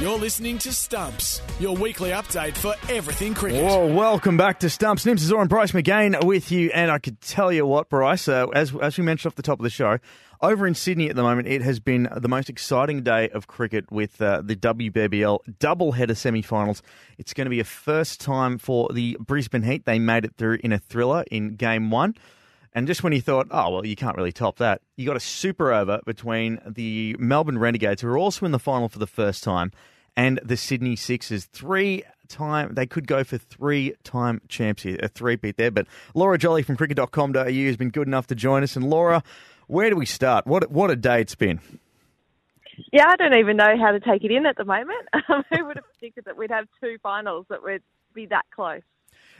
You're listening to Stumps, your weekly update for everything cricket. Well, welcome back to Stumps. Nims Azoor and Bryce McGain with you. And I could tell you what, Bryce, uh, as, as we mentioned off the top of the show, over in Sydney at the moment, it has been the most exciting day of cricket with uh, the WBBL double-header semi-finals. It's going to be a first time for the Brisbane Heat. They made it through in a thriller in game one. And just when you thought, oh, well, you can't really top that, you got a super over between the Melbourne Renegades, who are also in the final for the first time, and the Sydney Sixers. Three time, they could go for three time champs here, a three-peat there. But Laura Jolly from cricket.com.au has been good enough to join us. And Laura, where do we start? What, what a day it's been. Yeah, I don't even know how to take it in at the moment. Who would have predicted that we'd have two finals that would be that close?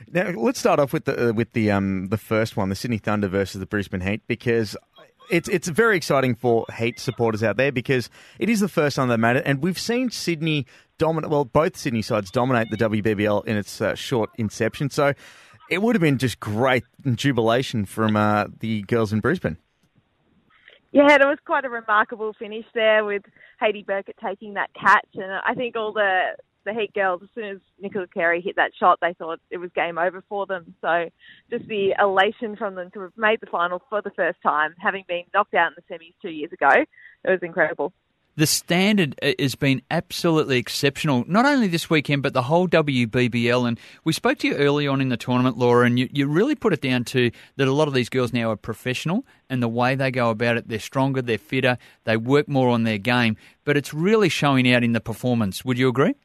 Now let's start off with the uh, with the um the first one, the Sydney Thunder versus the Brisbane Heat, because it's it's very exciting for Heat supporters out there because it is the first time they made it, and we've seen Sydney dominate. Well, both Sydney sides dominate the WBBL in its uh, short inception, so it would have been just great jubilation from uh, the girls in Brisbane. Yeah, it was quite a remarkable finish there with Haidee Birkett taking that catch, and I think all the the Heat girls, as soon as Nicola Carey hit that shot, they thought it was game over for them. So just the elation from them to have made the final for the first time, having been knocked out in the semis two years ago, it was incredible. The standard uh, has been absolutely exceptional, not only this weekend, but the whole WBBL. And we spoke to you early on in the tournament, Laura, and you, you really put it down to that a lot of these girls now are professional and the way they go about it, they're stronger, they're fitter, they work more on their game, but it's really showing out in the performance. Would you agree?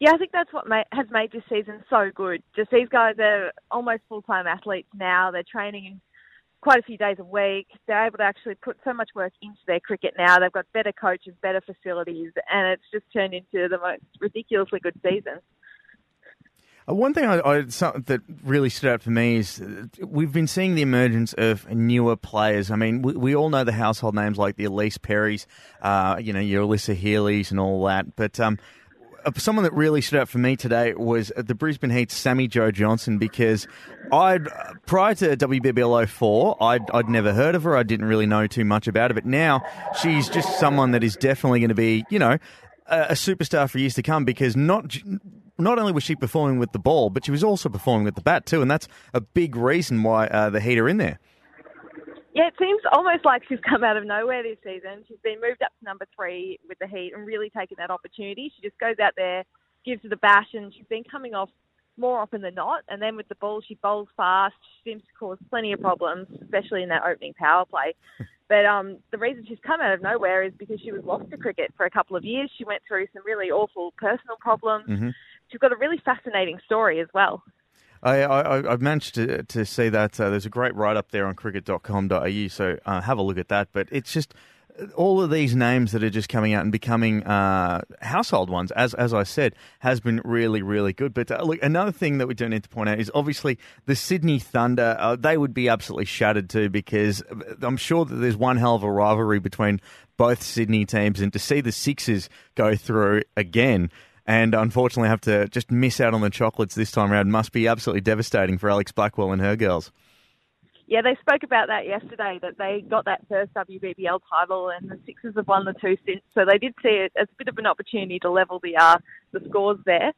Yeah, I think that's what has made this season so good. Just these guys are almost full time athletes now. They're training quite a few days a week. They're able to actually put so much work into their cricket now. They've got better coaches, better facilities, and it's just turned into the most ridiculously good season. Uh, one thing I, I, that really stood out for me is uh, we've been seeing the emergence of newer players. I mean, we, we all know the household names like the Ellyse Perrys, uh, you know, your Alyssa Healy's and all that. But um, someone that really stood out for me today was the Brisbane Heat's Sammy-Jo Johnson because I'd prior to WBBL 04, I'd, I'd never heard of her. I didn't really know too much about it, but now she's just someone that is definitely going to be, you know, a, a superstar for years to come because not not only was she performing with the ball, but she was also performing with the bat too, and that's a big reason why uh, the Heat are in there. Yeah, it seems almost like she's come out of nowhere this season. She's been moved up to number three with the Heat and really taken that opportunity. She just goes out there, gives it a bash, and she's been coming off more often than not. And then with the ball, she bowls fast. She seems to cause plenty of problems, especially in that opening power play. But um, the reason she's come out of nowhere is because she was lost to cricket for a couple of years. She went through some really awful personal problems. Mm-hmm. She's got a really fascinating story as well. I, I, have managed to, to see that uh, there's a great write up there on cricket.com.au, so uh, have a look at that. But it's just uh, all of these names that are just coming out and becoming uh, household ones, as as I said, has been really, really good. But uh, look, another thing that we do need to point out is obviously the Sydney Thunder. Uh, they would be absolutely shattered too because I'm sure that there's one hell of a rivalry between both Sydney teams, and to see the Sixers go through again and unfortunately have to just miss out on the chocolates this time around must be absolutely devastating for Alex Blackwell and her girls. Yeah, they spoke about that yesterday, that they got that first WBBL title and the Sixers have won the two since. So they did see it as a bit of an opportunity to level the uh, the scores there.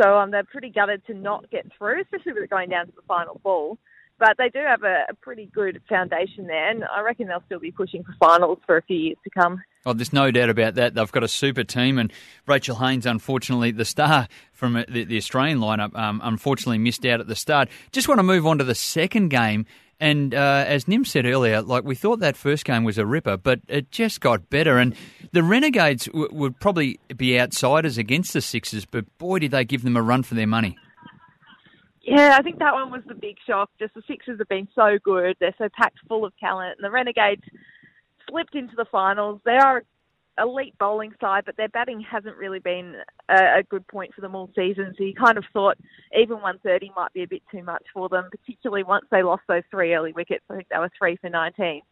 So um, they're pretty gutted to not get through, especially with it going down to the final ball. But they do have a, a pretty good foundation there, and I reckon they'll still be pushing for finals for a few years to come. Oh, there's no doubt about that. They've got a super team, and Rachel Haynes, unfortunately, the star from uh, the, the Australian lineup, um, unfortunately missed out at the start. Just want to move on to the second game. And uh, as Nim said earlier, like we thought that first game was a ripper, but it just got better. And the Renegades w- would probably be outsiders against the Sixers, but boy, did they give them a run for their money. Yeah, I think that one was the big shock. Just the Sixers have been so good; they're so packed full of talent, and the Renegades slipped into the finals. They are elite bowling side, but their batting hasn't really been a, a, good point for them all season. So you kind of thought even 130 might be a bit too much for them, particularly once they lost those three early wickets. I think they were three for 19.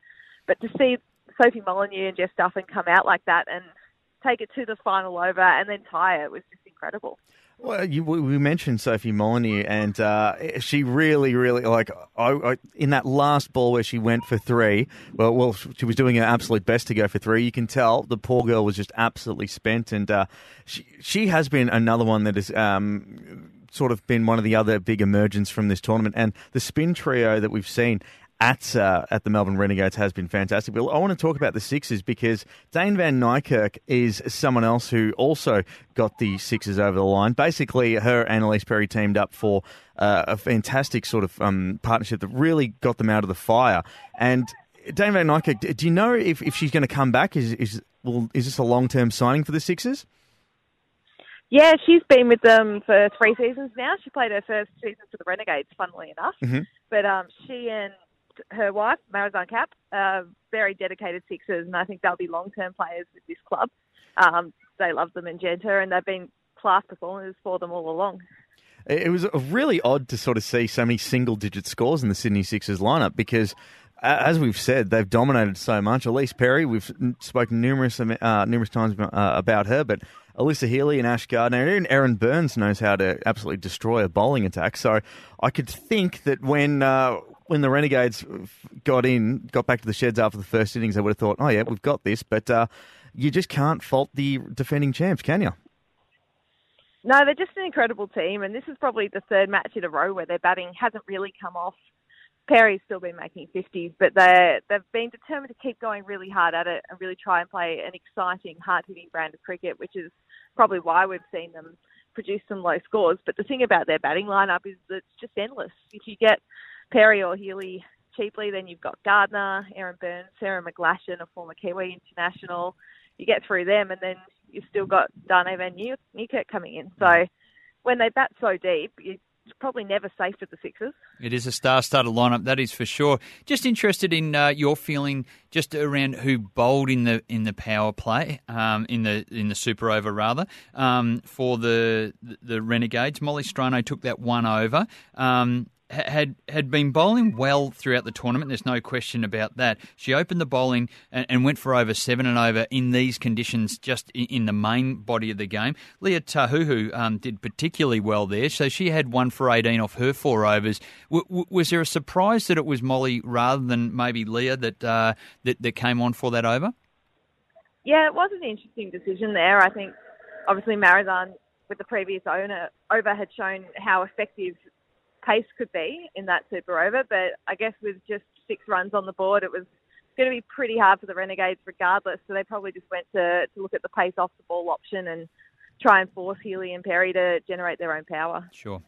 But to see Sophie Molineux and Jess Duffin come out like that and take it to the final over and then tie it was just incredible. Well, you, we mentioned Sophie Molineux, and uh, she really, really like I, I, in that last ball where she went for three. Well, well, she was doing her absolute best to go for three. You can tell the poor girl was just absolutely spent, and uh, she she has been another one that has um, sort of been one of the other big emergents from this tournament, and the spin trio that we've seen at uh, at the Melbourne Renegades has been fantastic. But I want to talk about the Sixers because Dane Van Niekerk is someone else who also got the Sixers over the line. Basically, her and Ellyse Perry teamed up for uh, a fantastic sort of um, partnership that really got them out of the fire. And Dane Van Niekerk, do you know if, if she's going to come back? Is is well, is this a long term signing for the Sixers? Yeah, she's been with them for three seasons now. She played her first season for the Renegades, funnily enough. Mm-hmm. But um, she and her wife, Marizanne Kapp, uh, very dedicated Sixers, and I think they'll be long-term players with this club. Um, they love them and Genter, and they've been class performers for them all along. It was really odd to sort of see so many single-digit scores in the Sydney Sixers lineup because as we've said, they've dominated so much. Ellyse Perry, we've spoken numerous uh, numerous times uh, about her, but Alyssa Healy and Ash Gardner, and Erin Burns knows how to absolutely destroy a bowling attack. So I could think that when uh, when the Renegades got in, got back to the sheds after the first innings, they would have thought, "Oh yeah, we've got this." But uh, you just can't fault the defending champs, can you? No, they're just an incredible team, and this is probably the third match in a row where their batting hasn't really come off. Perry's still been making 50s, but they they've been determined to keep going really hard at it and really try and play an exciting, hard-hitting brand of cricket, which is probably why we've seen them produce some low scores. But the thing about their batting lineup is that it's just endless. If you get Perry or Healy cheaply, then you've got Gardner, Erin Burns, Sarah McGlashan, a former Kiwi international. You get through them, and then you've still got Dane Van Niekerk coming in. So when they bat so deep, you it's probably never safe for the Sixers. It is a star-studded lineup, that is for sure. Just interested in uh, your feeling just around who bowled in the in the power play, um, in the in the super over rather, um, for the the Renegades. Molly Strano took that one over. Um, had had been bowling well throughout the tournament. There's no question about that. She opened the bowling and, and went for over seven and over in these conditions, just in, in the main body of the game. Lea Tahuhu um, did particularly well there, so she had one for 18 off her four overs. W- w- was there a surprise that it was Molly rather than maybe Lea that uh, that, that came on for that over? Yeah, it was an interesting decision there. I think obviously Marizanne with the previous owner over had shown how effective pace could be in that super over. But I guess with just six runs on the board, it was going to be pretty hard for the Renegades regardless. So they probably just went to, to look at the pace off the ball option and try and force Healy and Perry to generate their own power. Sure.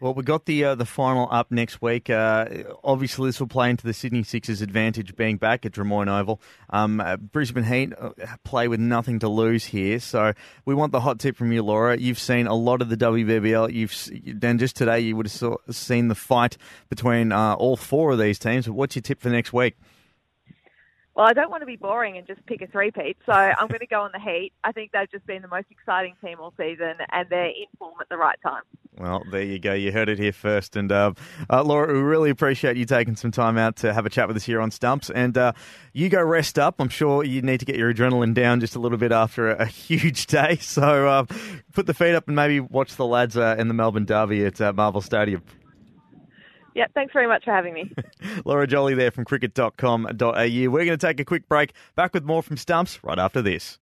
Well, we got the uh, the final up next week. Uh, obviously, this will play into the Sydney Sixers' advantage being back at Drummoyne Oval. Um, uh, Brisbane Heat uh, play with nothing to lose here, so we want the hot tip from you, Laura. You've seen a lot of the WBBL. You've then just today you would have saw, seen the fight between uh, all four of these teams. What's your tip for next week? Well, I don't want to be boring and just pick a three-peat, so I'm going to go on the Heat. I think they've just been the most exciting team all season, and they're in form at the right time. Well, there you go. You heard it here first. And uh, uh, Laura, we really appreciate you taking some time out to have a chat with us here on Stumps. And uh, you go rest up. I'm sure you need to get your adrenaline down just a little bit after a, a huge day. So uh, put the feet up and maybe watch the lads uh, in the Melbourne Derby at uh, Marvel Stadium. Yeah, thanks very much for having me. Laura Jolly there from cricket.com.au. We're going to take a quick break. Back with more from Stumps right after this.